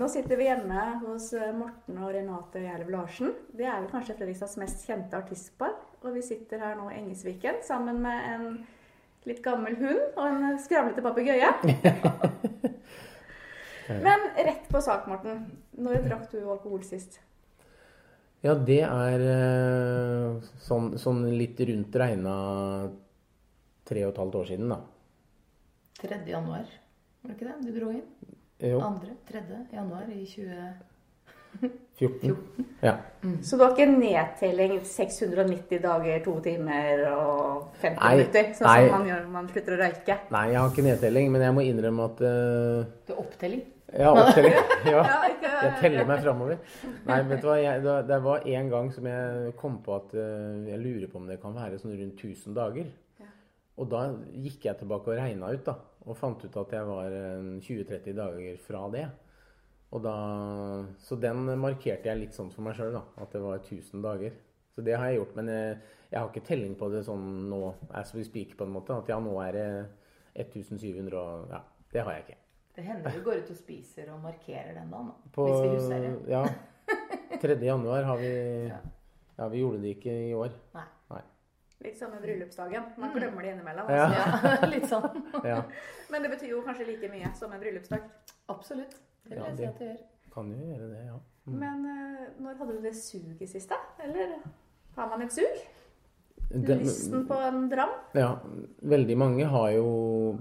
Nå sitter vi hjemme hos eh, Morten og Renate Gjerlev Larsen. Det er vel kanskje Fredrikstads mest kjente artistpar. Og vi sitter her nå i Engesviken sammen med en litt gammel hund og en skravlete papegøye. Men rett på sak, Morten. Når drakk du alkohol sist? Ja, det er eh, sånn, sånn litt rundt regna tre og et halvt år siden, da. 3. januar, var det ikke det du dro inn? Jo, 2. 3. januar i 2014. 14. Ja. Så du har ikke nedtelling 690 dager, to timer og 50 Nei, minutter? Sånn nei. som man gjør når man slutter å røyke? Nei, jeg har ikke nedtelling, men jeg må innrømme at uh... Du har opptelling? Ja, opptelling. Ja. Jeg teller meg framover. Nei, vet du hva. Jeg, det, det var en gang som jeg kom på at uh, jeg lurer på om det kan være sånn rundt 1000 dager. Og da gikk jeg tilbake og regna ut, da. Og fant ut at jeg var eh, 20-30 dager fra det. Og da, så den markerte jeg litt sånn for meg sjøl, da. At det var 1000 dager. Så det har jeg gjort. Men jeg, jeg har ikke telling på det sånn nå as we speak, på en måte. At ja, nå er det 1700 og Ja, det har jeg ikke. Det hender du går ut og spiser og markerer den dagen, da. På, Hvis vi husker det. Ja. 3. januar har vi Ja. Ja, vi gjorde det ikke i år. Nei. Litt som med bryllupsdagen. Man glemmer det innimellom. Ja. Altså. Ja, litt sånn. Ja, Men det betyr jo kanskje like mye som en bryllupsdag. Absolutt. Det vil Ja, jeg si at det gjør. kan jo gjøre det, ja. Mm. Men eh, når hadde du det suget sist, da? Eller har man et sug? Den- Lysten på en dram? Ja, veldig mange har jo,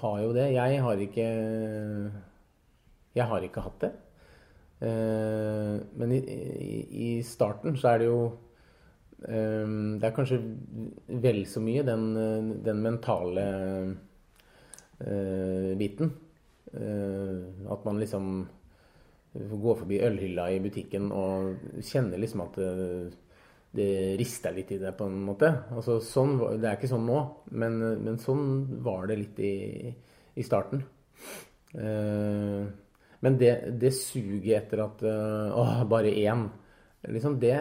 har jo det. Jeg har ikke Jeg har ikke hatt det. Eh, men i, i, i starten så er det jo Det er kanskje vel så mye den, den mentale eh, biten. Eh, at man liksom går forbi ølhylla i butikken og kjenner liksom at det, det rister litt i det, på en måte. Altså, sånn, det er ikke sånn nå, men, men sånn var det litt i, i starten. Eh, men det, det suget etter at Åh, bare én. Liksom det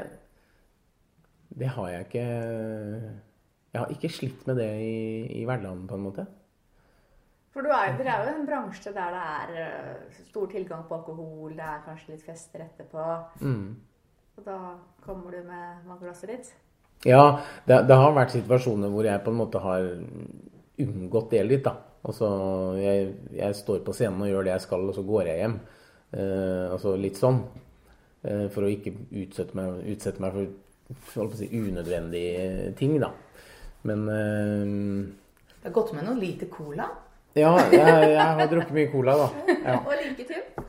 Det har jeg ikke Jeg har ikke slitt med det i, i hverdagen, på en måte. For du er, dere er jo en bransje der det er eh, stor tilgang på alkohol, det er kanskje litt fester etterpå. Mm. Og da kommer du med vannglasset ditt. Ja, det, det har vært situasjoner hvor jeg på en måte har unngått det litt, da. Altså, jeg, jeg står på scenen og gjør det jeg skal, og så går jeg hjem. Eh, altså litt sånn. Eh, for å ikke utsette meg, utsette meg for holdt på å si, unødvendige ting, da. Men uh, Det har gått med noen lite cola. ja, jeg, jeg har drukket mye cola, da. Ja. Og like til.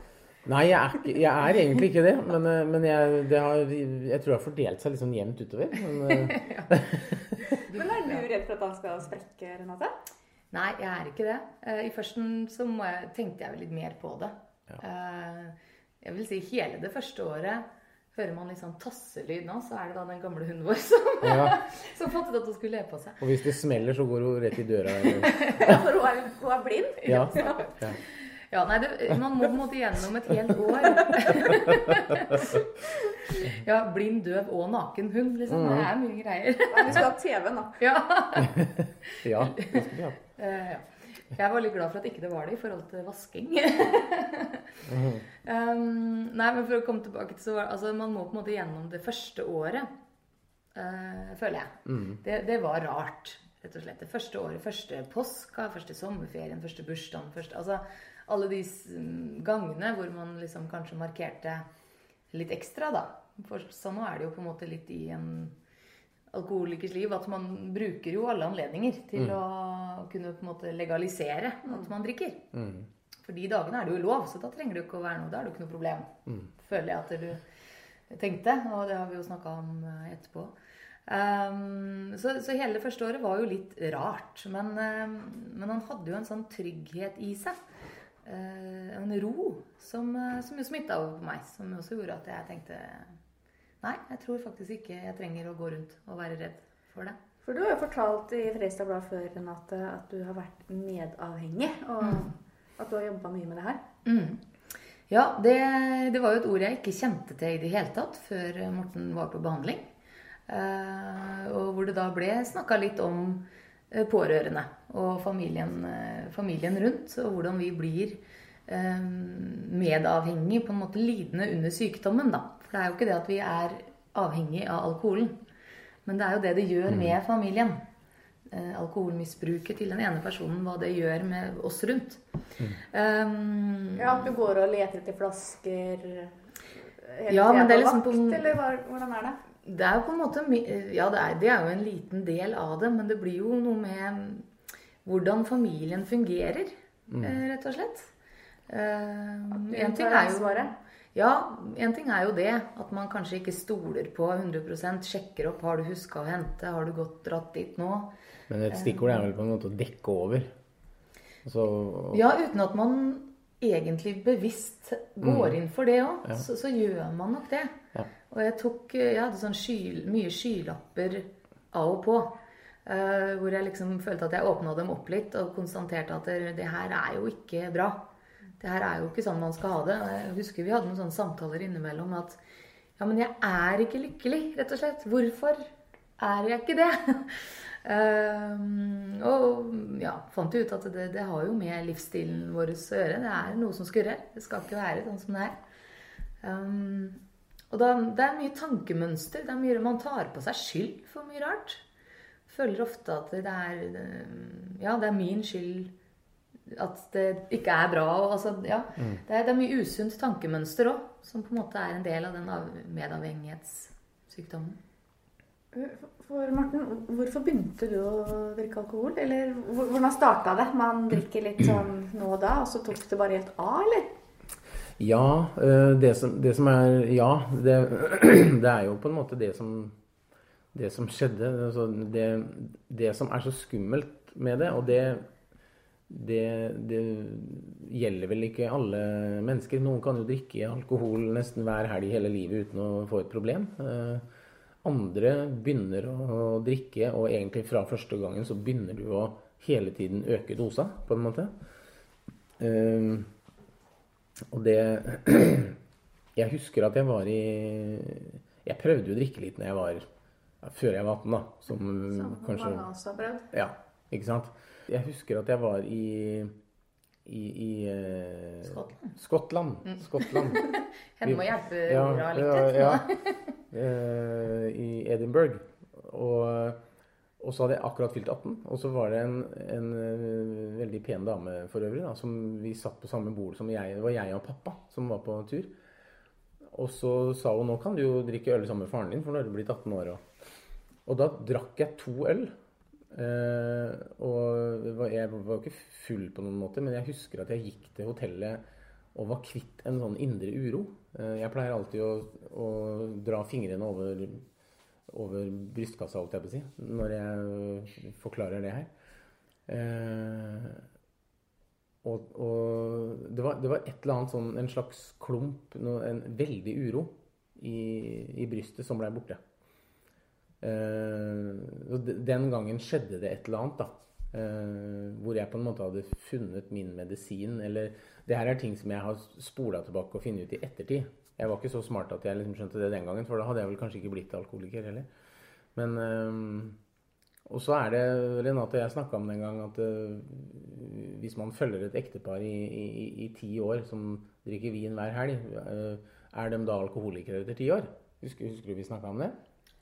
Nei, jeg er, ikke, jeg er egentlig ikke det. Men, eh, men jeg, det har, jeg tror det har fordelt seg litt sånn jevnt utover. Men, eh, Men er du redd for at han skal sprekke, Renate? Nei, jeg er ikke det. Eh, I førsten så må jeg, tenkte jeg litt mer på det. Ja. Jeg vil si hele det første året Hører man litt sånn tasselyd nå, så er det da den gamle hunden vår som, ja. som fant ut at hun skulle le på seg. Og hvis det smeller, så går hun rett i døra. For hun er, hun er blind. Ja. Ja. Ja, nei, det, Man må på en måte gjennom et helt år. Ja, blind, døv og naken hund, liksom. Det er mye greier. Ja, vi skal ha TV nå. Ja. Ja, det skal vi ha. Eh, ja. Jeg var litt glad for at ikke det var det i forhold til vasking. um, nei, men for å komme tilbake til så var altså, Man må på en måte gjennom det første året, uh, føler jeg. Det, det var rart, rett og slett. Det første året. Første påska, første sommerferien, første bursdagen. Første, altså, alle de gangene hvor man liksom kanskje markerte litt ekstra, da. For sånn nå er det jo på en måte litt i en alkoholikers liv at man bruker jo alle anledninger til å kunne på en måte legalisere at man drikker. For de dagene er det jo lov, så da trenger det ikke å være noe. Da er det ikke noe problem. Føler jeg at du tenkte, og det har vi jo snakka om eh, etterpå. Um, så, så hele det første året var jo litt rart. Men, um, men han hadde jo en sånn trygghet i seg. Uh, en ro som, eh, som jo smitta over på meg. Som også gjorde at jeg tenkte Nei, jeg tror faktisk ikke jeg trenger å gå rundt og være redd for det. For du har jo fortalt i Fredrikstad Blad før, Renate, at du har vært medavhengig. Og at du har jobba mye med det her. Mm. Ja, det, det var jo et ord jeg ikke kjente til i det hele tatt før Morten var på behandling. Eh, og hvor det da ble snakka litt om eh, pårørende og familien, eh, familien rundt, og hvordan vi blir eh, medavhengig, på en måte lidende under sykdommen, da. For det er jo ikke det at vi er avhengig av alkoholen. Men det er jo det det gjør med familien. Eh, alkoholmisbruket til den ene personen, hva det gjør med oss rundt. Um, Ja, At du går og leter etter flasker hele Ja, men tiden det er på liksom på- vakt, eller hvordan er det? Det er jo på en måte Ja, det er, det er jo en liten del av det, men det blir jo noe med hvordan familien fungerer, mm. rett og slett. Um, en ting er jo Svaret. Ja, en ting er jo det. At man kanskje ikke stoler på 100% Sjekker opp. Har du huska å hente? Har du gått dratt dit nå? Men et stikkord er vel på en måte å dekke over. Altså, Ja, uten at man egentlig bevisst går inn for det òg, Ja. så, så gjør man nok det. Ja. Og jeg tok Jeg hadde sånn sky, mye skylapper av og på. Uh, hvor jeg liksom følte at jeg åpna dem opp litt og konstaterte at det, det her er jo ikke bra. Det her er jo ikke sånn man skal ha det. Jeg husker vi hadde noen sånne samtaler innimellom at ja, men jeg er ikke lykkelig, rett og slett. Hvorfor er jeg ikke det? Ehm, og ja, fant ut at det, det har jo med livsstilen vår å gjøre. Det er noe som skurrer. Det skal ikke være sånn som det er. Um, og da, det er mye tankemønster. Det er mye Man tar på seg skyld for mye rart. Føler ofte at det er Ja, det er min skyld at det ikke er bra. Og, altså, ja, det, er, det er mye usunt tankemønster òg, som på en måte er en del av den av- medavhengighetssykdommen. For Morten, hvorfor begynte du å drikke alkohol? Eller hvordan starta det? Man drikker litt sånn nå og da, og så tok det bare helt av, eller? Ja, eh, det som, det som er Ja, det, det er jo på en måte det som Det som skjedde. Altså det, det som er så skummelt med det, og det, det, det gjelder vel ikke alle mennesker. Noen kan jo drikke alkohol nesten hver helg hele livet uten å få et problem. Eh, Andre begynner å drikke, og egentlig fra første gangen så begynner du å hele tiden øke dosa, på en måte. Eh, og det Jeg husker at jeg var i Jeg prøvde jo å drikke litt når jeg var før jeg var 18, da. Som, Som kanskje mange av oss har prøvd. Ja, ikke sant. Jeg husker at jeg var i i, i eh, Skottland. Skottland. Skottland. Henne må hjelpe Ja, Nora litt. ja, ja. Eh, I Edinburgh. Og, og så hadde jeg akkurat fylt 18. Og så var det en, en eh, veldig pen dame for øvrig, da, som vi satt på samme bord som jeg. Det var jeg og pappa som var på tur. Og så sa hun nå kan du jo drikke øl sammen med faren din, for nå er du blitt 18 år. Og, og da drakk jeg to øl. Eh, og jeg var- jo ikke full på noen måte, men jeg husker at jeg gikk til hotellet og var kvitt en sånn indre uro. Eh, jeg pleier alltid å, å dra fingrene over, over brystkassa, holdt jeg på å si, når jeg forklarer det her. Eh, og, og det, var, det var et eller annet sånn, en slags klump, en veldig uro i, i brystet som blei borte. Eh, den gangen skjedde det et eller annet, da. Uh, hvor jeg på en måte hadde funnet min medisin. Eller Det her er ting som jeg har spola tilbake og funnet ut i ettertid. Jeg var ikke så smart at jeg liksom skjønte det den gangen, for da hadde jeg vel kanskje ikke blitt alkoholiker heller. Men uh, Og så er det Renate og jeg snakka om det en gang at uh, hvis man følger et ektepar i, i, i ti år som drikker vin hver helg, er de da alkoholikere etter ti år? Husker, husker du vi snakka om det?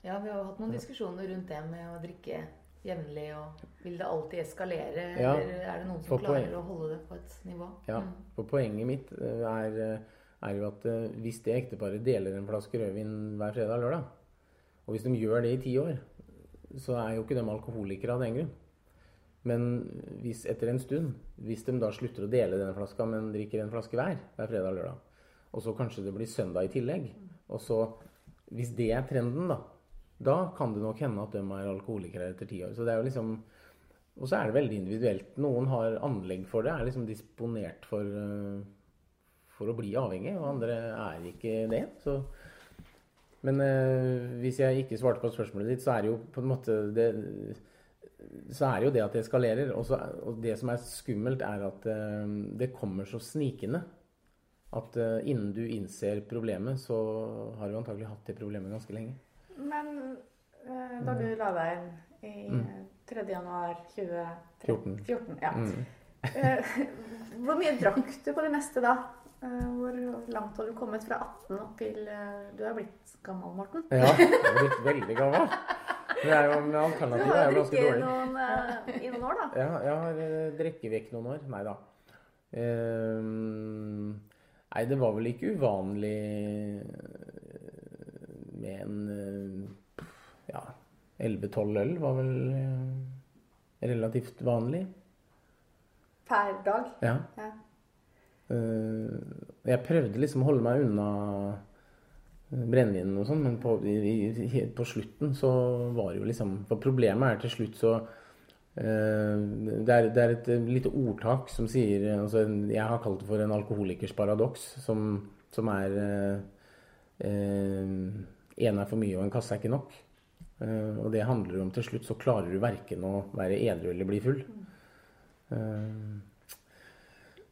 Ja, vi har jo hatt noen diskusjoner rundt det med å drikke jevnlig. og Vil det alltid eskalere, Ja, eller er det noen som klarer poeng- å holde det på et nivå? Ja, Mm. for poenget mitt eh, er, eh, er jo at eh, hvis det ekteparet deler en flaske rødvin hver fredag og lørdag, og hvis de gjør det i ti år, så er jo ikke de alkoholikere av den grunn. Men hvis etter en stund, hvis de da slutter å dele denne flaska, men drikker en flaske hver hver fredag og lørdag, og så kanskje det blir søndag i tillegg, og så Hvis det er trenden, da, da kan det nok hende at de er alkoholikere etter ti år. Så det er jo liksom og så er det veldig individuelt. Noen har anlegg for det, er liksom disponert for, eh, for å bli avhengig, og andre er ikke det. Så. Men eh, hvis jeg ikke svarte på spørsmålet ditt, så er det jo på en måte det så er det jo det at det eskalerer. Og, så, og det som er skummelt, er at eh, det kommer så snikende. At eh, innen du innser problemet, så har du antagelig hatt det problemet ganske lenge. Men eh, da du la deg inn i Mm. 3. januar 2014 14. ja. Mm. Eh, hvor mye drakk du på det meste da? Eh, hvor langt har du kommet fra 18 opp til eh, Du er blitt gammel, Morten. Ja, jeg er blitt veldig gammel. Det er jo, alternativet er jo ganske dårlig. Du har drukket i noen år, da. Ja, jeg har eh, drukket vekk noen år. Nei da. Um, nei, det var vel ikke uvanlig eh, med en eh, ja, 11-12 øl var vel eh, relativt vanlig. Per dag. Ja. Ja. Eh, jeg prøvde liksom å holde meg unna brennevinen og sånn, men på, i, på slutten så var det jo liksom For problemet er til slutt så uh, det, er, det er et lite ordtak som sier altså, Jeg har kalt det for en alkoholikers paradoks, som, som er Én er for mye, og en kasse er ikke nok. Eh, og det handler om til slutt så klarer du verken å være edru eller bli full. Eh,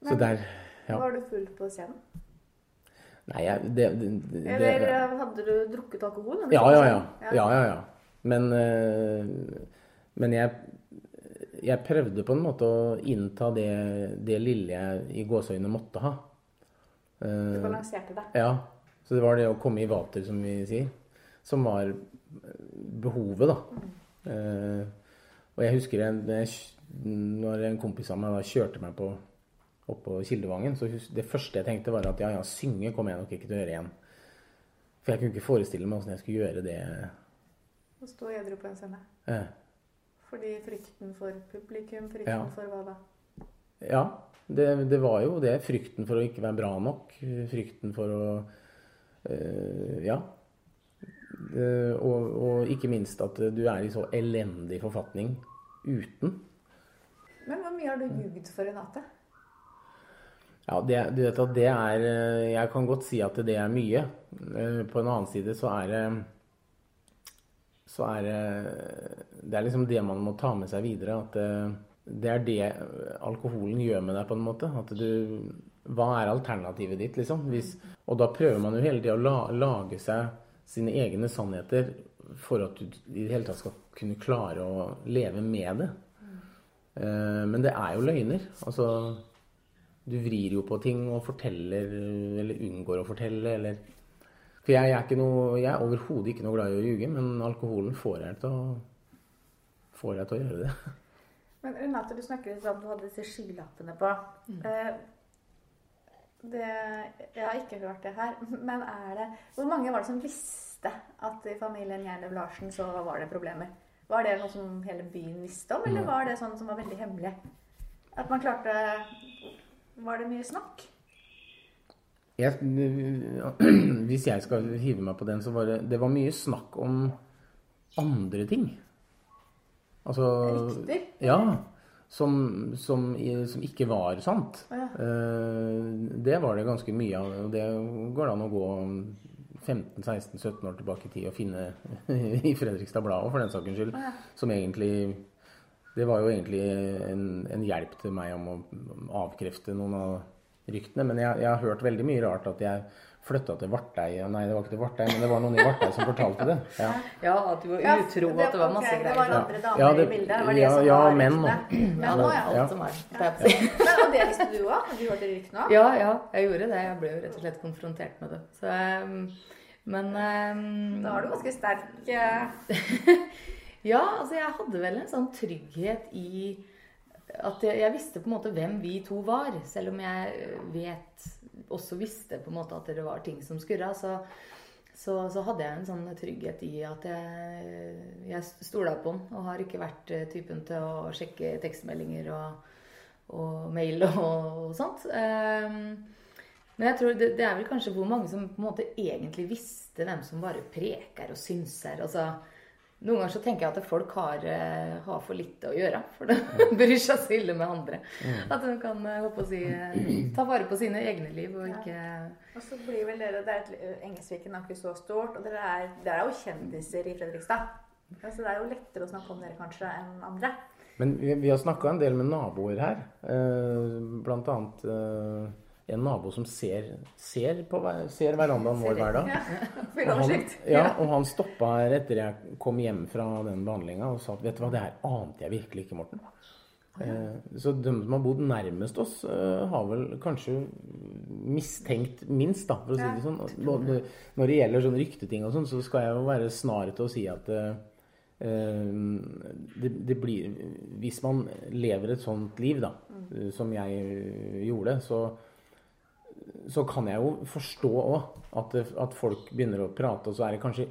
så der ja. Var du full på scenen? Nei, jeg, det, det, det, Eller eh, hadde du drukket alkohol? du ja, ja, ja. ja, ja, ja. Men, men jeg, jeg prøvde på en måte å innta det, det lille jeg i gåseøynene måtte ha. Du balanserte det. ja. Så det var det å komme i vater, som vi sier, som var behovet, da. Eh, og jeg husker en, når en kompis av meg da kjørte meg på oppå Kildevangen, så det første jeg tenkte var at ja, ja, synge kommer jeg nok ikke til å gjøre igjen. For jeg kunne ikke forestille meg åssen jeg skulle gjøre det. Å stå edru på en scene. Eh, Fordi frykten for publikum, frykten Ja. for hva da? ja, det, det var jo det. Frykten for å ikke være bra nok. Frykten for å Ja. Eh, og, og ikke minst at du er i så elendig forfatning uten. Men hvor mye har du jugd for Renate? Ja, det, du vet at det er eh, Jeg kan godt si at det er mye. Eh, På en annen side så er det Så er det Det er liksom det man må ta med seg videre. At det, det er det alkoholen gjør med deg, på en måte. At du Hva er alternativet ditt, liksom? Hvis, og da prøver man jo hele tida å la, lage seg sine egne sannheter for at du i det hele tatt skal kunne klare å leve med det. Eh, Men det er jo løgner. Altså du vrir jo på ting og forteller, eller unngår å fortelle, eller For jeg, jeg er, ikke noe, jeg er overhodet ikke noe glad i å ljuge, men alkoholen får jeg til å, får jeg til å gjøre det. Men Renate, du snakker litt om du hadde disse skylappene på. Eh, Det, jeg har ikke hørt det her, men er det Hvor mange var det som visste at i familien Gjerlev Larsen så var det problemer? Var det noe som hele byen visste om, eller var det sånn som var veldig hemmelig? At man klarte Var det mye snakk? Jeg, hvis jeg skal hive meg på den, så var det, det var mye snakk om andre ting. Altså Rykter? Ja. Som, som, som ikke var sant. Ja. Eh, Det var det ganske mye av. og Det går det an å gå 15-16-17 år tilbake i tid og finne i Fredrikstad Blad for den saks skyld. Ja. Som egentlig Det var jo egentlig en, en hjelp til meg om å avkrefte noen av ryktene. Men jeg, jeg har hørt veldig mye rart at jeg flytta til Vartei. Nei, det var ikke til Vartei, men det var noen i Vartei som fortalte det. Ja. Ja, at du var Ja, utro, at det var masse Det var andre damer Ja, det- i bildet? Det var det ja, som ja, var menn òg. Ja, nå er ja. Ja. alt som er Ja. Men, og det visste du òg? Du hørte ryktene òg? Ja, ja, jeg gjorde det. Jeg ble jo rett og slett konfrontert med det. Så, um, men um, Da var du ganske sterk. eh, Ja, altså jeg hadde vel en sånn trygghet i at jeg, jeg visste på en måte hvem vi to var. Selv om jeg vet, også visste på en måte at det var ting som skurra, så, så, så hadde jeg en sånn trygghet i at jeg, jeg stola på han. Og har ikke vært eh, typen til å sjekke tekstmeldinger og, og mail og, og sånt. Um, men jeg tror det, det er vel kanskje hvor mange som på en måte egentlig visste hvem som bare preker og synser. Altså, noen ganger så tenker jeg at folk har, eh, har for lite å gjøre. For de bryr seg så ille med andre. At de kan eh, håpe å si, eh, ta vare på sine egne liv og ikke Og så blir vel dere det er Engelsviken er ikke så stort, og dere er, dere er jo kjendiser i Fredrikstad. Så det er jo lettere å snakke om dere kanskje enn andre. Men vi, vi har snakka en del med naboer her. Eh, blant annet eh, en nabo som ser, ser, på, ser verandaen vår hver dag. Ja. Og han, ja, og han stoppa her etter jeg kom hjem fra den behandlinga og sa at vet du hva, det her ante jeg virkelig ikke, Morten. Eh, Så de som har bodd nærmest oss, eh, har vel kanskje mistenkt minst, da, for å si det sånn. Når når det gjelder sånne rykteting og sånn, så skal jeg jo være snar til å si at eh, det, det blir Hvis man lever et sånt liv, da, eh, som jeg gjorde, så så kan jeg jo forstå òg at, at folk begynner å prate, og så er det kanskje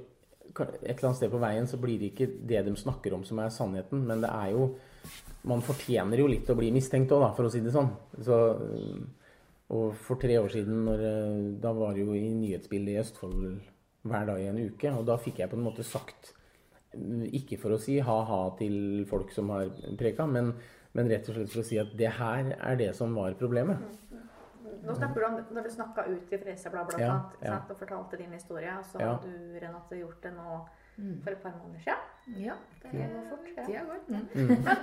et eller annet sted på veien så blir det ikke det de snakker om som er sannheten, men det er jo Man fortjener jo litt å bli mistenkt òg, for å si det sånn. Så, øh, og for tre år siden, når, øh, da var det jo i nyhetsbildet i Østfold hver dag i en uke, og da fikk jeg på en måte sagt øh, Ikke for å si ha-ha til folk som har preka, men, men rett og slett for å si at det her er det som var problemet. Nå snakker du om når du snakka ut i Freserbladet blant Ja, annet, ja. og fortalte din historie. Og så Ja. har du Renate, gjort det nå for et par måneder siden. Ja, Det går fort. Ja. tida går. Mm. Men,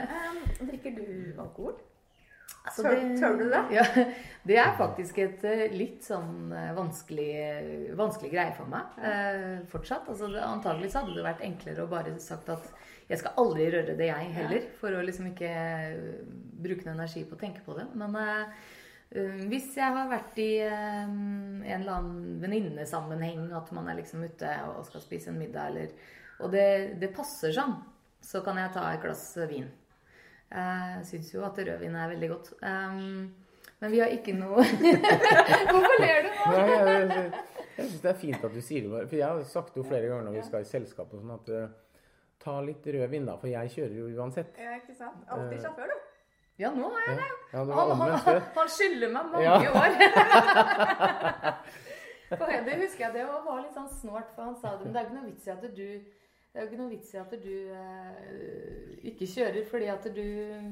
um, drikker du alkohol? Altså, Tør- tør du det? Ja, det er faktisk et eh, litt sånn eh, vanskelig, vanskelig greie for meg eh, fortsatt. Altså, det, antagelig så hadde det vært enklere å bare sagt at jeg skal aldri røre det, jeg heller. For å liksom ikke eh, bruke noe energi på å tenke på det. Men eh, hvis jeg har vært i eh, en eller annen venninnesammenheng, at man er liksom ute og skal spise en middag, eller, og det, det passer sånn, så kan jeg ta et glass vin. Jeg syns jo at rødvin er veldig godt. Um, men vi har ikke noe Hvorfor ler du nå? Nei, jeg, jeg, syns det er fint at du sier det. For jeg har sagt det jo flere ganger når vi skal i selskap og sånn, at eh, ta litt rødvin, da. For jeg kjører jo uansett. Ja, ikke sant? Alltid sjåfør, du. Ja, nå har jeg det. ja det Han, han, han skylder meg mange Ja. år. For det husker jeg det var litt sånn snålt, for han sa det. Men det er ikke noe vits i at du det er jo ikke noe vits i at du eh, ikke kjører, fordi at du,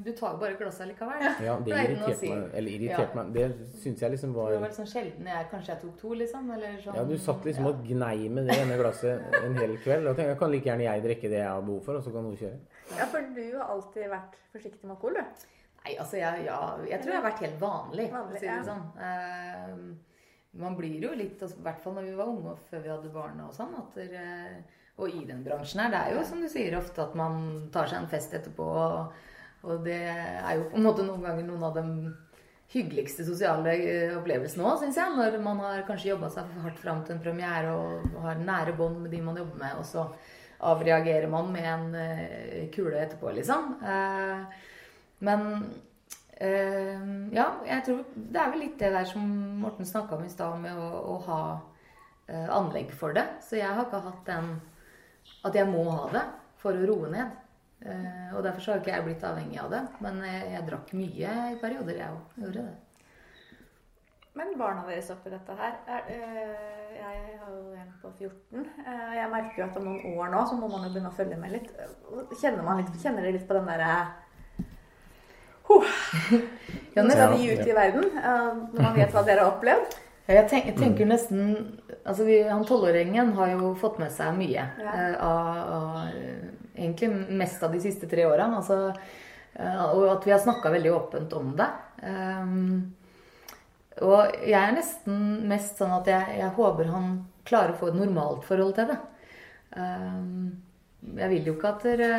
du tar bare glasset likevel. Ja, det irriterte si. meg. Eller irriterte Ja. meg. Det syns jeg liksom var Det var sånn sjelden jeg kanskje jeg tok to, liksom. Eller sånn. Ja, du satt liksom og gnei med det ene glasset en hel kveld. Og tenkte jeg kan like gjerne jeg drikke det jeg har behov for, og så kan hun kjøre. Ja, for du har alltid vært forsiktig med alkohol, du. Nei, altså jeg, ja, jeg tror jeg har vært helt vanlig, Vanlig, ja. sånn. Eh, man blir jo litt, altså, i hvert fall når vi var unge og før vi hadde barn og sånn, at dere, og i den bransjen her, det er jo som du sier ofte at man tar seg en fest etterpå, og, og det er jo på en måte noen ganger noen av de hyggeligste sosiale opplevelsen òg, syns jeg. Når man har kanskje jobba seg for hardt fram til en premiere og har nære bånd med de man jobber med, og så avreagerer man med en eh, kule etterpå, liksom. Eh, men øh, ja, jeg tror det er vel litt det der som Morten snakka om i stad, med å, å ha øh, anlegg for det. Så jeg har ikke hatt den at jeg må ha det for å roe ned. Uh, og derfor så har ikke jeg blitt avhengig av det. Men jeg, jeg drakk mye i perioder, jeg òg. Gjorde det. Men barna deres oppi dette her er, øh, Jeg har jo en på 14. Uh, Jeg merker jo at om noen år nå så må man jo begynne å følge med litt. Kjenner, litt, kjenner dere litt på den derre huh, nesten- skal de ut i verden, øh, når man vet hva dere har opplevd. Ja, Jeg, tenk, jeg tenker nesten altså vi, Han tolvåringen har jo fått med seg mye. Ja. eh, av, av, eh, egentlig mest av de siste tre årene. Altså, eh, og at vi har snakka veldig åpent om det. Um, og jeg er nesten mest sånn at jeg, jeg håper han klarer å få et normalt forhold til det. Um, jeg vil jo ikke at dere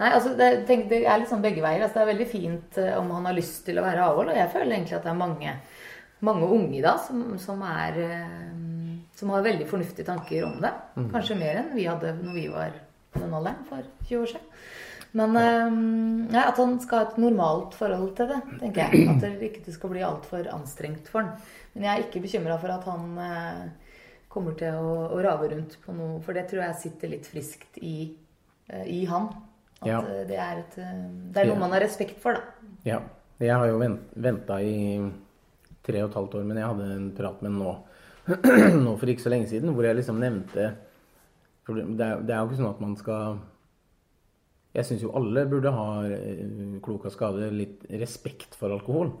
Nei, altså det, tenk, det er litt sånn begge veier. Altså, det er veldig fint eh, om han har lyst til å være avhold, og jeg føler egentlig at det er mange, mange unge i dag som, som, er, eh, som har veldig fornuftige tanker om det. Kanskje mer enn vi hadde når vi var på den alderen for 20 år siden. Men ja, nei, at han skal ha et normalt forhold til det, tenker jeg. At det ikke skal bli altfor anstrengt for han. Men jeg er ikke bekymra for at han eh, kommer til å, å rave rundt på noe, for det tror jeg sitter litt friskt i, eh, i han. At Ja. eh, det, er et, eh, det er noe man har respekt for, da. Ja. Jeg har jo venta i tre og et halvt år, men jeg hadde en prat med nå, nå for ikke så lenge siden, hvor jeg liksom nevnte det er, det er jo ikke sånn at man skal Jeg syns jo alle burde ha eh, klok av skade litt respekt for alkohol.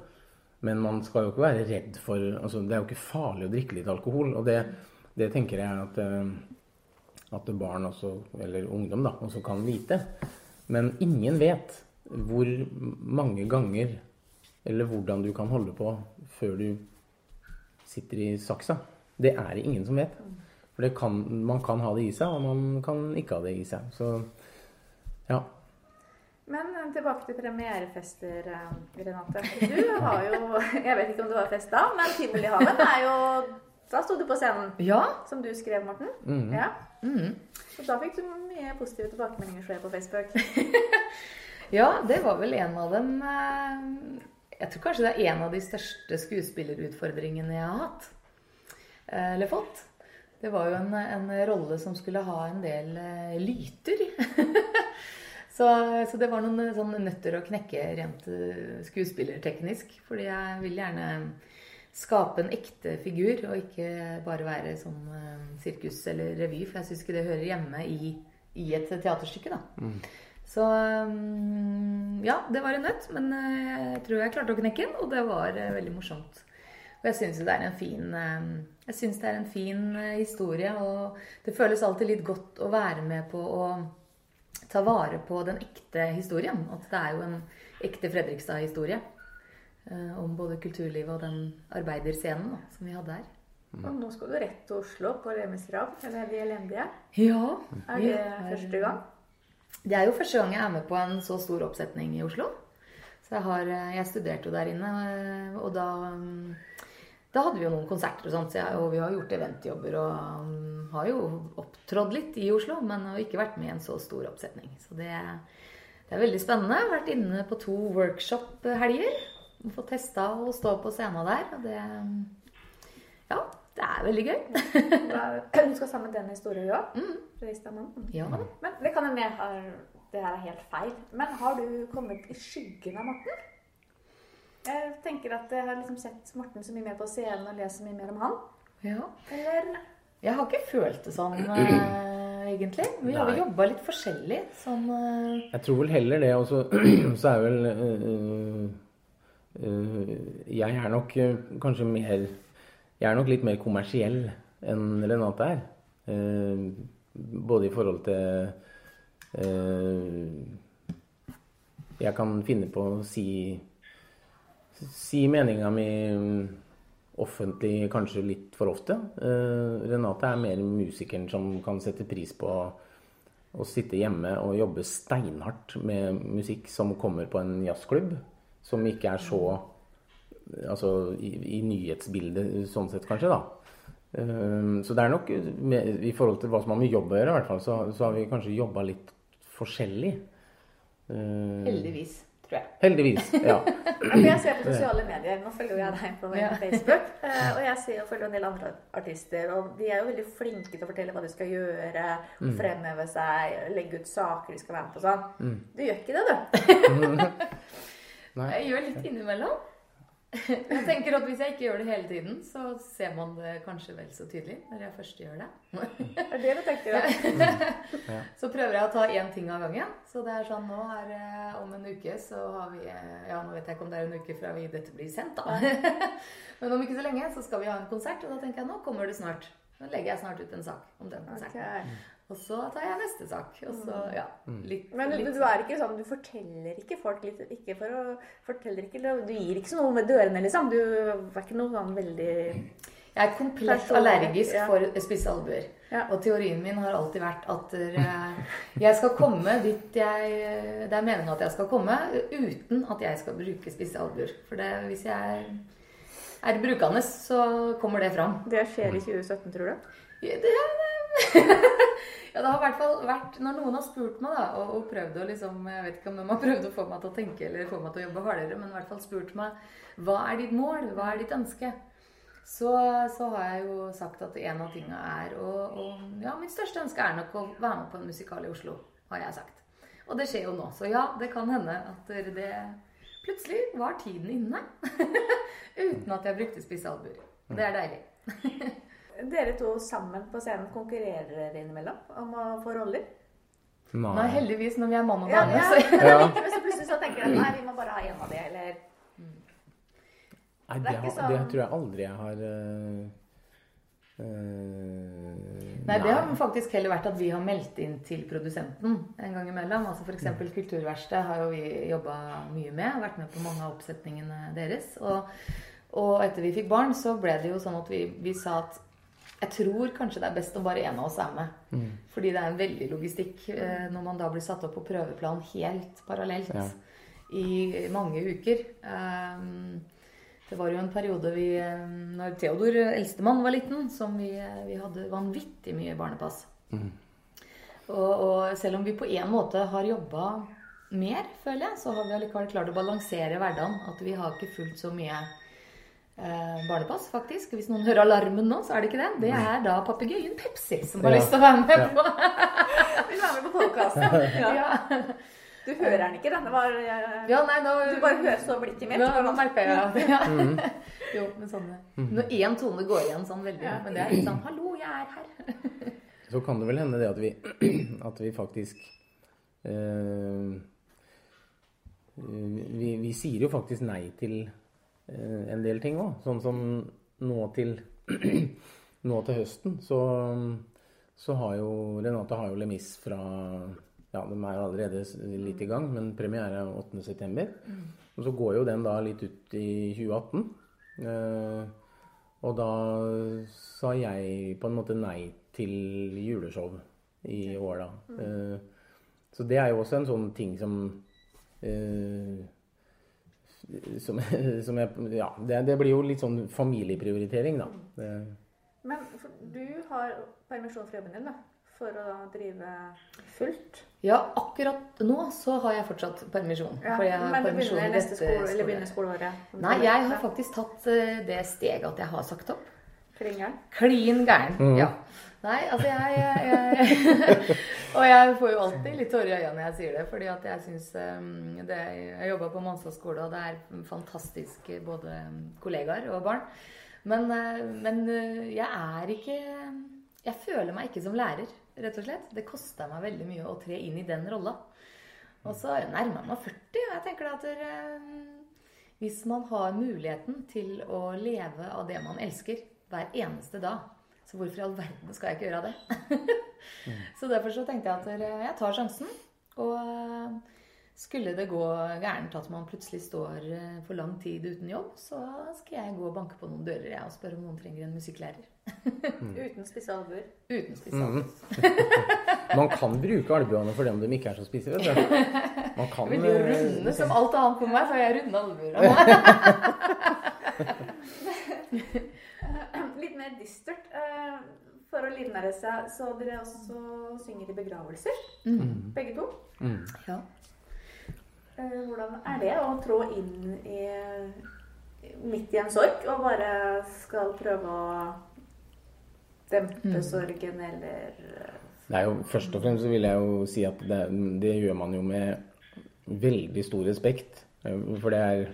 Men man skal jo ikke være redd for altså Det er jo ikke farlig å drikke litt alkohol. Og det, det tenker jeg at, at barn også, eller ungdom, da, også kan vite. Men ingen vet hvor mange ganger eller hvordan du kan holde på før du sitter i saksa. Det er det ingen som vet. For kan, man kan ha det i seg, og man kan ikke ha det i seg. Så ja. Men eh, tilbake til premierefester, eh, Renate. Du har jo Jeg vet ikke om du har fest da, men Tivolihaven er jo Da sto du på scenen, Ja. som du skrev, Morten. Mm. Ja. Mm. Så da fikk du mye positive tilbakemeldinger på Facebook. Ja, det var vel en av dem eh, Jeg tror kanskje det er en av de største skuespillerutfordringene jeg har hatt. eh, Eller fått. Det var jo en, en rolle som skulle ha en del eh, lyter. så, så det var noen eh, nøtter å knekke rent skuespillerteknisk. Fordi jeg vil gjerne skape en ekte figur, og ikke bare være sånn eh, sirkus eller revy. For jeg syns ikke det hører hjemme i, i et teaterstykke, da. Så um, ja, det var en nøtt, men eh, jeg tror jeg klarte å knekke den, og det var eh, veldig morsomt. Og jeg syns det er en fin Jeg synes det er en fin historie, og det føles alltid litt godt å være med på å ta vare på den ekte historien. At det er jo en ekte Fredrikstad-historie. Eh, Om både kulturlivet og den arbeiderscenen da, som vi hadde her. Og nå skal du rett til Oslo på Le Miserable, eller De elendige. Ja. Er det er, første gang? Det er jo første gang jeg er med på en så stor oppsetning i Oslo. Så jeg, har, jeg studerte jo der inne, og da, da hadde vi jo noen konserter og sånt. Så jeg, og vi har gjort eventjobber og um, har jo opptrådt litt i Oslo, men har ikke vært med i en så stor oppsetning. Så det, det er veldig spennende. Jeg har vært inne på to workshop-helger. Fått testa å stå på scenen der. Og det Ja, det er veldig gøy. Hun Du skal sammen med den historien òg? Mm. Ja. Men det kan hende jeg har Det her er helt feil. Men har du kommet i skyggen av Morten? Jeg tenker at jeg har liksom sett Morten så mye mer på scenen og lest så mye mer om han. ja. Eller Jeg har ikke følt det sånn, eh, egentlig. Vi har jo jobba litt forskjellig. Sånn eh, Jeg tror vel heller det. Og så, så er vel øh, Jeg er nok øh, kanskje mer Jeg er nok litt mer kommersiell enn Renate er. Eh, både i forhold til Jeg kan finne på å si Si meninga mi offentlig kanskje litt for ofte. Eh, Renate er mer musikeren som kan sette pris på å sitte hjemme og jobbe steinhardt med musikk som kommer på en jazzklubb, som ikke er så Altså i, i nyhetsbildet sånn sett, kanskje, da. Eh, Så det er nok med, I forhold til hva som har med jobb å gjøre, i hvert fall, så, så har vi kanskje jobba litt forskjellig. Eh, Heldigvis, tror jeg. Heldigvis. Ja. Jeg ser på sosiale medier, nå følger jeg deg på Facebook, eh, og jeg ser og følger en del andre artister, og de er jo veldig flinke til å fortelle hva de skal gjøre, fremheve seg, legge ut saker de skal være med på sånn. Du gjør ikke det, du. Jeg gjør litt innimellom. Jeg tenker at Hvis jeg ikke gjør det hele tiden, så ser man det kanskje vel så tydelig når jeg først gjør det. Det er det du tenker. Ja. Så prøver jeg å ta én ting av gangen. Så det er sånn nå er om en uke så har vi eh, Ja, nå vet jeg ikke om det er en uke fra vi, dette blir sendt, da. Men om ikke så lenge så skal vi ha en konsert, og da tenker jeg nå kommer det snart. Nå legger jeg snart ut en sak om den konserten. Ok. Og så tar jeg neste sak. Og så, ja. Litt, Men du, litt du er ikke sånn, du forteller ikke folk litt Ikke for å forteller ikke, Du gir ikke så noe med dørene, liksom. Du er ikke noe sånn veldig Jeg er komplett allergisk ja. for spisse albuer. Ja. Og teorien min har alltid vært at jeg skal komme dit jeg Det er meningen at jeg skal komme, uten at jeg skal bruke spisse albuer. For det, hvis jeg er brukende, så kommer det fram. Det skjer i 2017, tror du? Ja, Det, ja, det har i hvert fall vært Når noen har spurt meg, da, og, og prøvd å liksom Jeg vet ikke om de har prøvd å få meg til å tenke eller få meg til å jobbe hardere, men i hvert fall spurt meg hva er ditt mål, hva er ditt ønske? Så, så har jeg jo sagt at en av tinga er og, Ja, mitt største ønske er nok å være med på en musikal i Oslo, har jeg sagt. Og det skjer jo nå. Så ja, det kan hende at det plutselig var tiden inne. Uten at jeg brukte spisse albuer. Det er deilig. Dere to sammen på scenen konkurrerer dere innimellom om å få roller? Nei, heldigvis, når vi er mann og Ja, dame, ja, så men Ja. likevel så plutselig så tenker jeg at nei, vi må bare ha en av de, eller Nei, Det det, er ikke har, det sånn- tror jeg aldri jeg har uh, øh, Nei, det har faktisk heller vært at vi har meldt inn til produsenten en gang imellom. Altså F.eks. Kulturverkstedet har jo vi jobba mye med. Vært med på mange av oppsetningene deres. Og, og etter vi fikk barn, så ble det jo sånn at vi, vi sa at Jeg tror kanskje det er best om bare en av oss er med. Fordi det er en veldig logistikk eh, når man da blir satt opp på prøveplan helt parallelt Ja. i mange uker. Um, det var jo en periode vi, eh, når Theodor, eldstemann, var liten, som vi, eh, vi hadde vanvittig mye barnepass. Og, og selv om vi på en måte har jobba mer, føler jeg, så har vi allikevel klart å balansere hverdagen. At vi har ikke fullt så mye eh, barnepass, faktisk. Hvis noen hører alarmen nå, så er det ikke det. Det er da papegøyen Pepsi som har Ja. lyst til å være med Ja. på. Vil være med på podkasten. Ja. Ja. Du hører den ikke, denne var, jeg, ja, nei, nå Du bare hører så blikket mitt. Nå merker jeg det. ja. Mm. Jo, men sånn Når én tone går igjen sånn veldig, Ja. men det er litt sånn 'Hallo, jeg er her'. Så kan det vel hende det at vi, at vi faktisk eh, vi, vi sier jo faktisk nei til eh, en del ting òg. Sånn som nå til, nå til høsten, så, så har jo Renate har jo Lemis fra Ja, de er allerede litt i gang, men premiere er 8.9. Og så går jo den da litt ut i 2018. Eh, og da sa jeg på en måte nei til juleshow i år, da. Eh, så det er jo også en sånn ting som eh, som, som jeg Ja, det, det blir jo litt sånn familieprioritering, da. Det, Men for, du har permisjon fra jobben din, da? For å drive fullt? Ja, akkurat nå så har jeg fortsatt permisjon. Ja, for jeg har men du begynner neste skole, eller skoleåret. begynner skoleåret? Nei, jeg har faktisk tatt eh, det steget at jeg har sagt opp. Klingeren? Klin gæren. Ja. Nei, altså jeg, jeg, jeg Og jeg får jo alltid litt tårer i øynene når jeg sier det, fordi at jeg syns det Jeg jobba på Manstad skole, og det er fantastisk både kollegaer og barn. Men, eh, men eh, jeg er ikke Jeg føler meg ikke som lærer, rett og slett. Det koster meg veldig mye å tre inn i den rolla. Og så nærmer jeg meg 40, og jeg tenker at eh, hvis man har muligheten til å leve av det man elsker hver eneste dag, så hvorfor i all verden skal jeg ikke gjøre det? så derfor så tenkte jeg at eh, jeg tar sjansen. Og eh, skulle det gå gærent at man plutselig står eh, for lang tid uten jobb, så skal jeg gå og banke på noen dører jeg, og spørre om noen trenger en musikklærer. Uten spisse albuer? Uten spesial. man kan bruke albuene for dem om de ikke er så spisse, vet du. Man kan Jeg Vil jo runde som alt annet på meg, for jeg runder albuer. Litt mer dystert. eh, For å livnære seg, så dere også synger i begravelser, begge to. Mm. Ja. Eh, Hvordan er det å trå inn i midt i en sorg og bare skal prøve å dempe sorgen eller eh, Det er jo, Først og fremst så vil jeg jo si at det, det gjør man jo med veldig stor respekt. For det er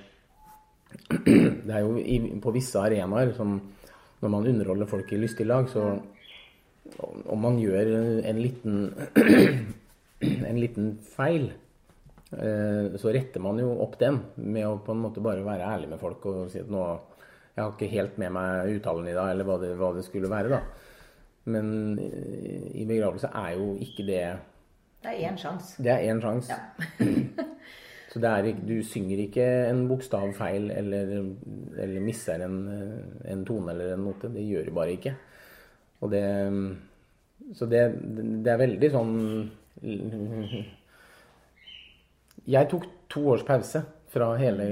Det er jo i, på visse arenaer som når man underholder folk i lystig lag, så om man gjør en liten en liten feil, eh, så retter man jo opp den med å på en måte bare være ærlig med folk og si at nå jeg har ikke helt med meg uttalen i dag, eller hva det, hva det skulle være, da. Men eh, i begravelse er jo ikke det Det er én sjanse. Det er én sjanse. Ja. Så er, du synger ikke en bokstav feil eller, eller misser en, en tone eller en note. Det gjør du bare ikke. Og det Så det, det er veldig sånn Jeg tok to års pause fra hele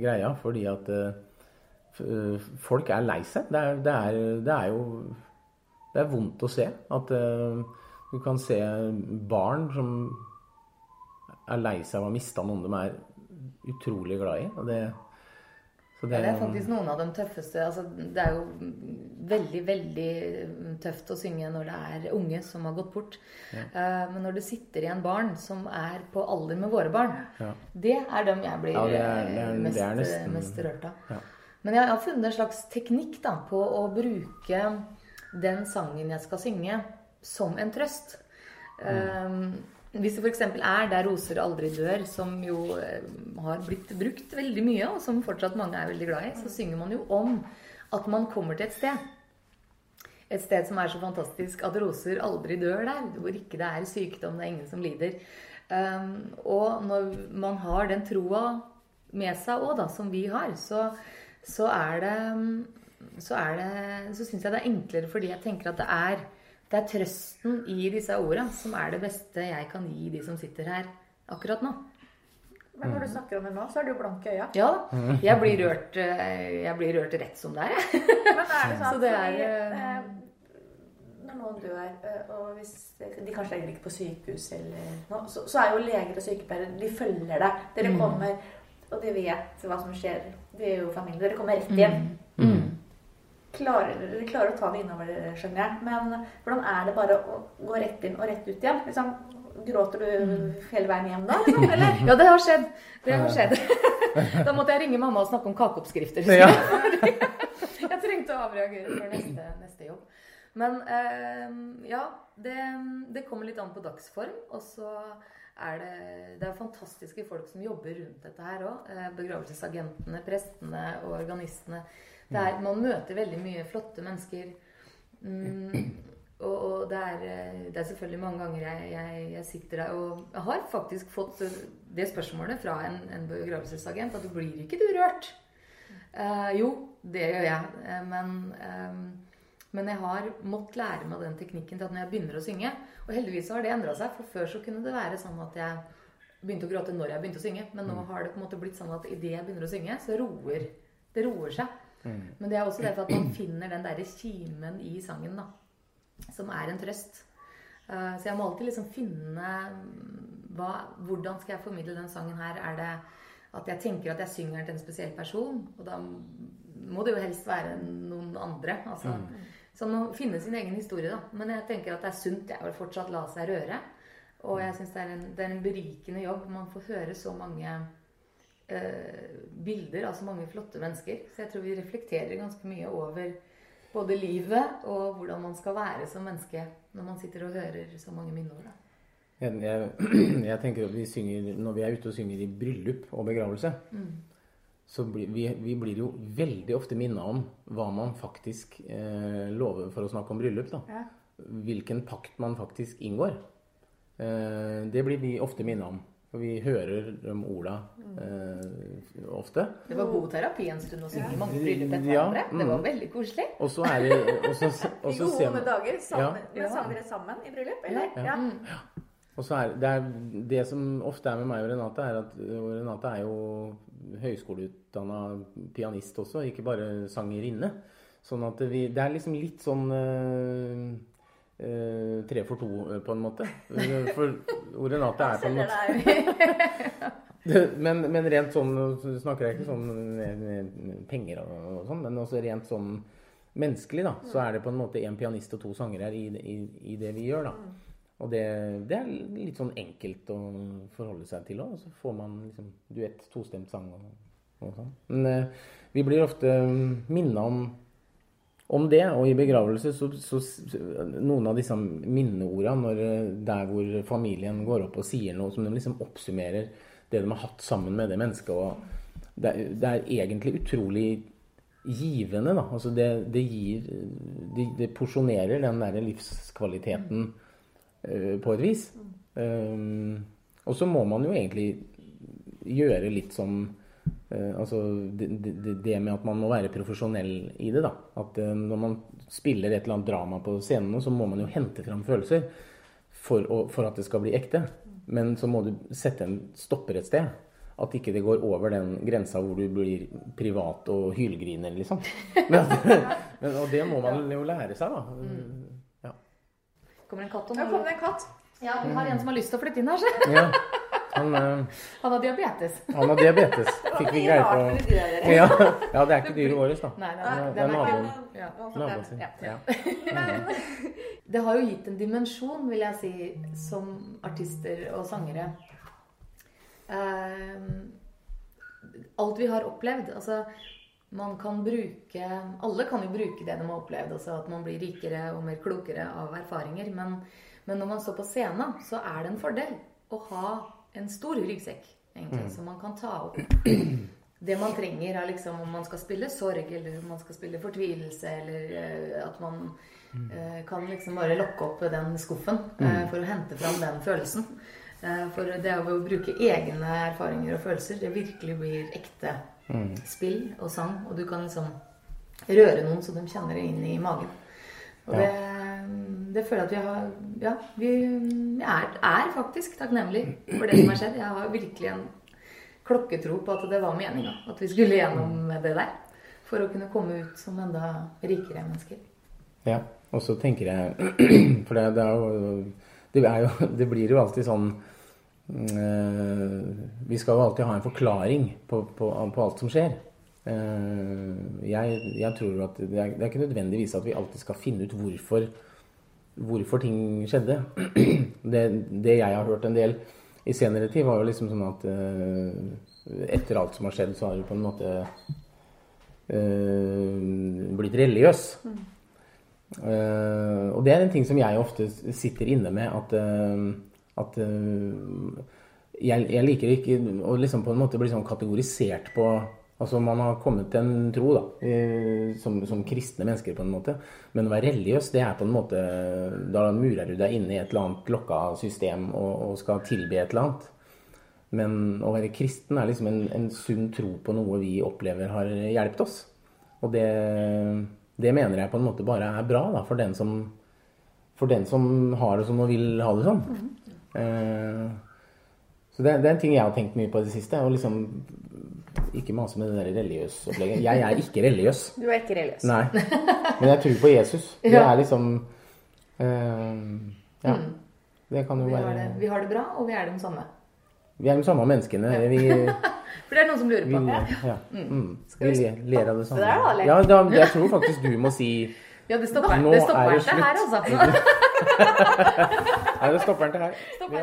greia fordi at eh, folk er lei seg. Det det det er jo Det er vondt å se at eh, du kan se barn som er lei seg av å ha mista noen de er utrolig glad i. Det, så Ja, det er faktisk noen av de tøffeste altså, Det er jo veldig, veldig tøft å synge når det er unge som har gått bort. Eh, men når det sitter igjen barn som er på alder med våre barn, Ja. det er dem jeg blir Ja, det er- det er- eh, mest, nesten- mest rørt av. Ja. Men jeg har funnet en slags teknikk da, på å bruke den sangen jeg skal synge, som en trøst. Um, hvis det f.eks. er 'Der roser aldri dør', som jo eh, har blitt brukt veldig mye, og som fortsatt mange er veldig glad i, så synger man jo om at man kommer til et sted. Et sted som er så fantastisk at roser aldri dør der. Hvor ikke det er sykdom, det er ingen som lider. Um, og når man har den troa med seg òg, da, som vi har, så, så er det um, så er Så syns jeg det er enklere fordi jeg tenker at det er det er trøsten i disse orda som er det beste jeg kan gi de som sitter her akkurat nå. Men når du snakker om det nå, så er du blank i øya. Ja da. Jeg blir rørt, eh, jeg blir rørt rett som det er, jeg. Men er det sånn Så det fordi, er, eh, Når noen dør, eh, og hvis de kanskje ligger på sykehus eller noe, så, så er jo leger og sykepleiere De følger deg. Dere Mm. kommer, og de vet hva som skjer. Vi er jo familie. Dere kommer rett hjem. Mm. Klarer, dere klarer å ta det innover dere, skjønner jeg. Men hvordan er det bare å gå rett inn og rett ut igjen? Liksom, gråter du Mm. hele veien hjem da? Liksom, eller? Ja, det har skjedd. Det har skjedd. Da måtte jeg ringe mamma og snakke om kakeoppskrifter. Ja. Jeg trengte å avreagere for neste, neste jobb. Men eh, ja, det, det kommer litt an på dagsform. Og så er det Det er fantastiske folk som jobber rundt dette her òg. Eh, begravelsesagentene, prestene og organistene. Er, man møter veldig mye flotte mennesker. Mm, og, og det, er, eh, det er selvfølgelig mange ganger jeg, jeg, jeg sitter der og Jeg har faktisk fått det spørsmålet fra en, en begravelsesagent at 'blir ikke du rørt'? Uh, jo, det gjør jeg. Eh, men, um, men jeg har måttet lære meg den teknikken til at når jeg begynner å synge Og heldigvis har det endra seg, for før så kunne det være sånn at jeg begynte å gråte når jeg begynte å synge. Men nå har det på en måte blitt sånn at idet jeg begynner å synge, så roer det roer seg. Men det er også derfor at man finner den derre kimen i sangen, da. Som er en trøst. Eh, Så jeg må alltid liksom finne mm, hva, Hvordan skal jeg formidle den sangen her? Er det at jeg tenker at jeg synger den til en spesiell person? Og da må det jo helst være noen andre. Altså, Så man må finne sin egen historie, da. Men jeg tenker at det er sunt jeg, å fortsatt la seg røre. Og jeg syns det, en- det er en berikende jobb. Man får høre så mange bilder av så mange flotte mennesker. Så jeg tror vi reflekterer ganske mye over både livet og hvordan man skal være som menneske når man sitter og hører så mange minneord. Jeg, jeg, jeg tenker at vi synger, Når vi er ute og synger i bryllup og begravelse, så blir vi, vi blir jo veldig ofte minna om hva man faktisk eh, lover for å snakke om bryllup. da. Ja. Hvilken pakt man faktisk inngår. Eh, det blir vi ofte minna om. For vi hører de orda eh, ofte. Det var god terapi en stund å synge mange bryllup etter Ja, hverandre. Det mm. var veldig koselig. Og så er det og så, og I gode dager. Sammen, Ja. Men sang dere sammen i bryllup, eller? Ja. Ja. Og så er det, er, det som ofte er med meg og Renate, er at og Renate er jo høyskoleutdanna pianist også, ikke bare sangerinne. Sånn at vi Det er liksom litt sånn eh, tre for to, eh, på en måte. For og Renate er på en måte men, men rent sånn så snakker jeg ikke sånn penger og, sånn, men også rent sånn menneskelig, da, så er det på en måte en pianist og to sangere i, i, i det vi gjør, da. Og det, det er litt sånn enkelt å forholde seg til òg. Så får man liksom duett, tostemt sang og, og sånn. Men eh, vi blir ofte minna om om det, og i begravelse, så, så noen av disse minneorda, når, eh, der hvor familien går opp og sier noe som de liksom oppsummerer det de har hatt sammen med det mennesket. og Det, det er egentlig utrolig givende, da. Altså det, det gir Det, det porsjonerer den der livskvaliteten uh, på et vis. Um, og så må man jo egentlig gjøre litt som eh, Altså det, det, det med at man må være profesjonell i det, da. At eh, når man spiller et eller annet drama på scenen, så må man jo hente fram følelser for, å, for at det skal bli ekte. Men så må du sette en stopper et sted. At ikke det går over den grensa hvor du blir privat og hylgriner, liksom. Men, men, og det må man jo lære seg, da. Ja. Kommer en katt om? Ja, kom det en katt. Ja, vi har en som har lyst til å flytte inn her, så. ja. Han, eh, Han har diabetes. han har diabetes. Fikk vi greie på. Ja, ja, det er ikke dyret vårt, da. Nei, nei, det er naboen. Naboen sin. Ja. Men Det har jo gitt en dimensjon, vil jeg si, som artister og sangere. Ehm, alt vi har opplevd. Altså, man kan bruke Alle kan jo bruke det de har opplevd. Altså at man blir rikere og mer klokere av erfaringer. Men, men når man står på scenen, så er det en fordel å ha en stor ryggsekk, egentlig, som man kan ta opp. Det man trenger er liksom om man skal spille sorg, eller om man skal spille fortvilelse, eller uh, at man uh, kan liksom bare lokke opp den skuffen uh, for å hente fram den følelsen. For det å bruke egne erfaringer og følelser, det virkelig blir ekte spill og sang. Og du kan liksom røre noen så de kjenner det inn i magen. Og Ja. det, det føler jeg at vi har Ja, vi er, er faktisk takknemlig for det som har skjedd. Jeg har virkelig en klokketro på at det var meninga. At vi skulle gjennom det der. For å kunne komme ut som enda rikere mennesker. Ja, og så tenker jeg For det, det er jo det, er jo det blir jo alltid sånn eh, Vi skal jo alltid ha en forklaring på, på, på alt som skjer. Eh, jeg, jeg tror at det er, det er ikke nødvendigvis at vi alltid skal finne ut hvorfor, hvorfor ting skjedde. Det, det jeg har hørt en del i senere tid, var jo liksom sånn at eh, etter alt som har skjedd, så har du på en måte eh, blitt religiøs. Eh, og det er en ting som jeg ofte sitter inne med, at, uh, at uh, jeg, jeg liker ikke å liksom på en måte bli sånn kategorisert på Altså Man har kommet til en tro da, som, som kristne mennesker, på en måte. Men å være religiøs, det er på en måte Da murer du deg inne i et eller annet lokka system og, og skal tilbe et eller annet. Men å være kristen er liksom en, en sunn tro på noe vi opplever har hjulpet oss. Og det, det mener jeg på en måte bare er bra da, for den som, for den som har det sånn og vil ha det sånn. Eh, så det, det er en ting jeg har tenkt mye på i det siste. Og liksom ikke mase med det religiøse opplegget. Jeg er ikke religiøs. Du er ikke religiøs. Nei. Men jeg tror på Jesus. Det er liksom eh, Ja. Det kan jo Vi det, være vi har det bra, og vi er de samme. Vi er de samme menneskene. Vi, For det er noen som lurer vi, på. ja. Mm. Vi vi ler- av det samme. Det der da? Ja, da, jeg tror faktisk du må si Ja, det stopper, Nå det er det her, slutt. altså. Nei, det stopper den til her. Stopper.